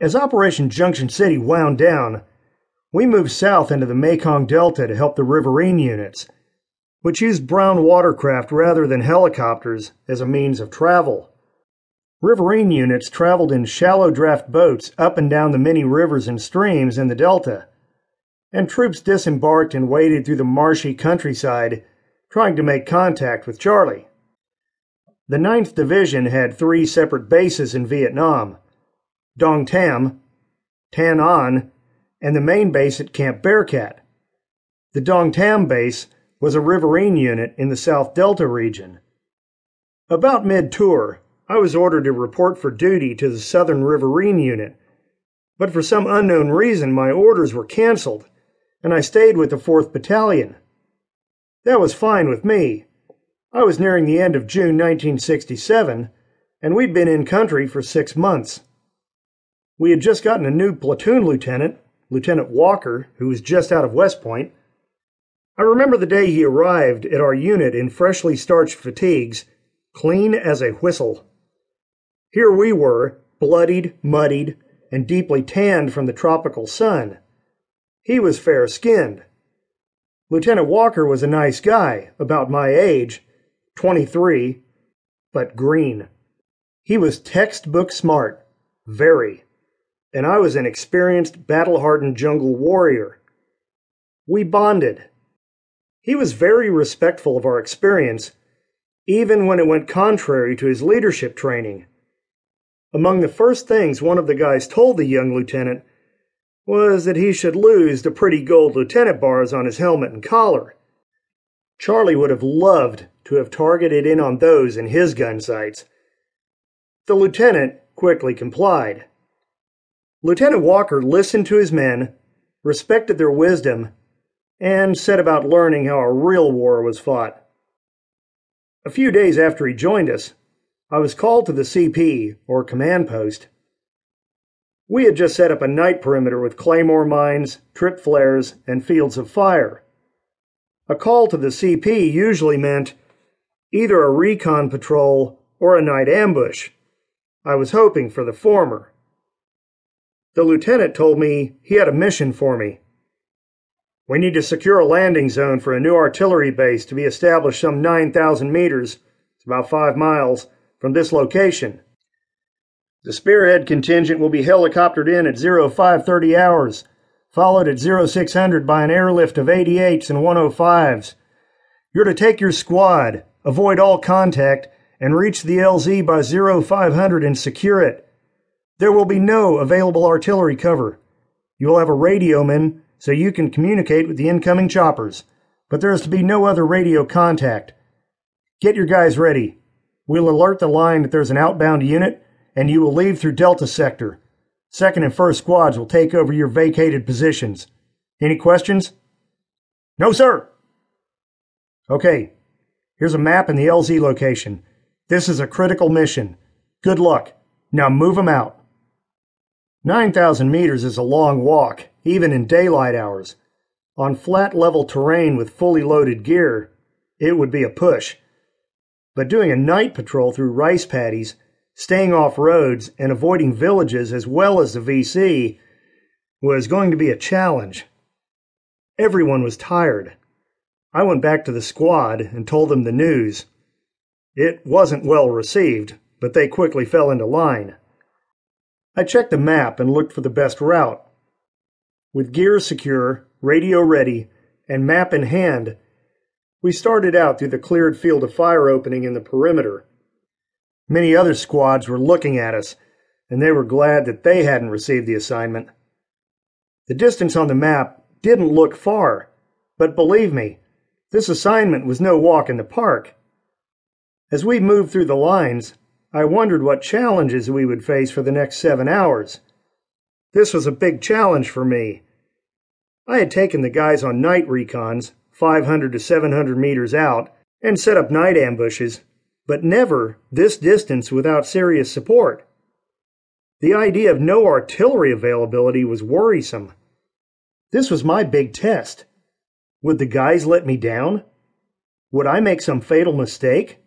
As Operation Junction City wound down, we moved south into the Mekong Delta to help the riverine units, which used brown watercraft rather than helicopters as a means of travel. Riverine units traveled in shallow draft boats up and down the many rivers and streams in the Delta, and troops disembarked and waded through the marshy countryside trying to make contact with Charlie. The 9th Division had three separate bases in Vietnam Dong Tam, Tan An, and the main base at Camp Bearcat. The Dong Tam base was a riverine unit in the South Delta region. About mid tour, I was ordered to report for duty to the Southern Riverine Unit, but for some unknown reason my orders were canceled, and I stayed with the 4th Battalion. That was fine with me. I was nearing the end of June 1967, and we'd been in country for six months. We had just gotten a new platoon lieutenant, Lieutenant Walker, who was just out of West Point. I remember the day he arrived at our unit in freshly starched fatigues, clean as a whistle. Here we were, bloodied, muddied, and deeply tanned from the tropical sun. He was fair skinned. Lieutenant Walker was a nice guy, about my age, 23, but green. He was textbook smart, very, and I was an experienced, battle hardened jungle warrior. We bonded. He was very respectful of our experience, even when it went contrary to his leadership training. Among the first things one of the guys told the young lieutenant was that he should lose the pretty gold lieutenant bars on his helmet and collar. Charlie would have loved to have targeted in on those in his gun sights. The lieutenant quickly complied. Lieutenant Walker listened to his men, respected their wisdom, and set about learning how a real war was fought. A few days after he joined us, I was called to the CP, or command post. We had just set up a night perimeter with claymore mines, trip flares, and fields of fire. A call to the CP usually meant either a recon patrol or a night ambush. I was hoping for the former. The lieutenant told me he had a mission for me. We need to secure a landing zone for a new artillery base to be established some 9,000 meters, it's about five miles, from this location. The Spearhead contingent will be helicoptered in at 0530 hours followed at 0600 by an airlift of 88s and 105s. You're to take your squad, avoid all contact, and reach the LZ by 0500 and secure it. There will be no available artillery cover. You will have a radioman so you can communicate with the incoming choppers, but there is to be no other radio contact. Get your guys ready. We'll alert the line that there's an outbound unit, and you will leave through Delta Sector. Second and first squads will take over your vacated positions. Any questions? No, sir. Okay, here's a map and the LZ location. This is a critical mission. Good luck. Now move them out. 9,000 meters is a long walk, even in daylight hours. On flat level terrain with fully loaded gear, it would be a push. But doing a night patrol through rice paddies staying off roads and avoiding villages as well as the VC was going to be a challenge. Everyone was tired. I went back to the squad and told them the news. It wasn't well received, but they quickly fell into line. I checked the map and looked for the best route. With gear secure, radio ready, and map in hand, we started out through the cleared field of fire opening in the perimeter. Many other squads were looking at us, and they were glad that they hadn't received the assignment. The distance on the map didn't look far, but believe me, this assignment was no walk in the park. As we moved through the lines, I wondered what challenges we would face for the next seven hours. This was a big challenge for me. I had taken the guys on night recons, 500 to 700 meters out, and set up night ambushes but never this distance without serious support. The idea of no artillery availability was worrisome. This was my big test. Would the guys let me down? Would I make some fatal mistake?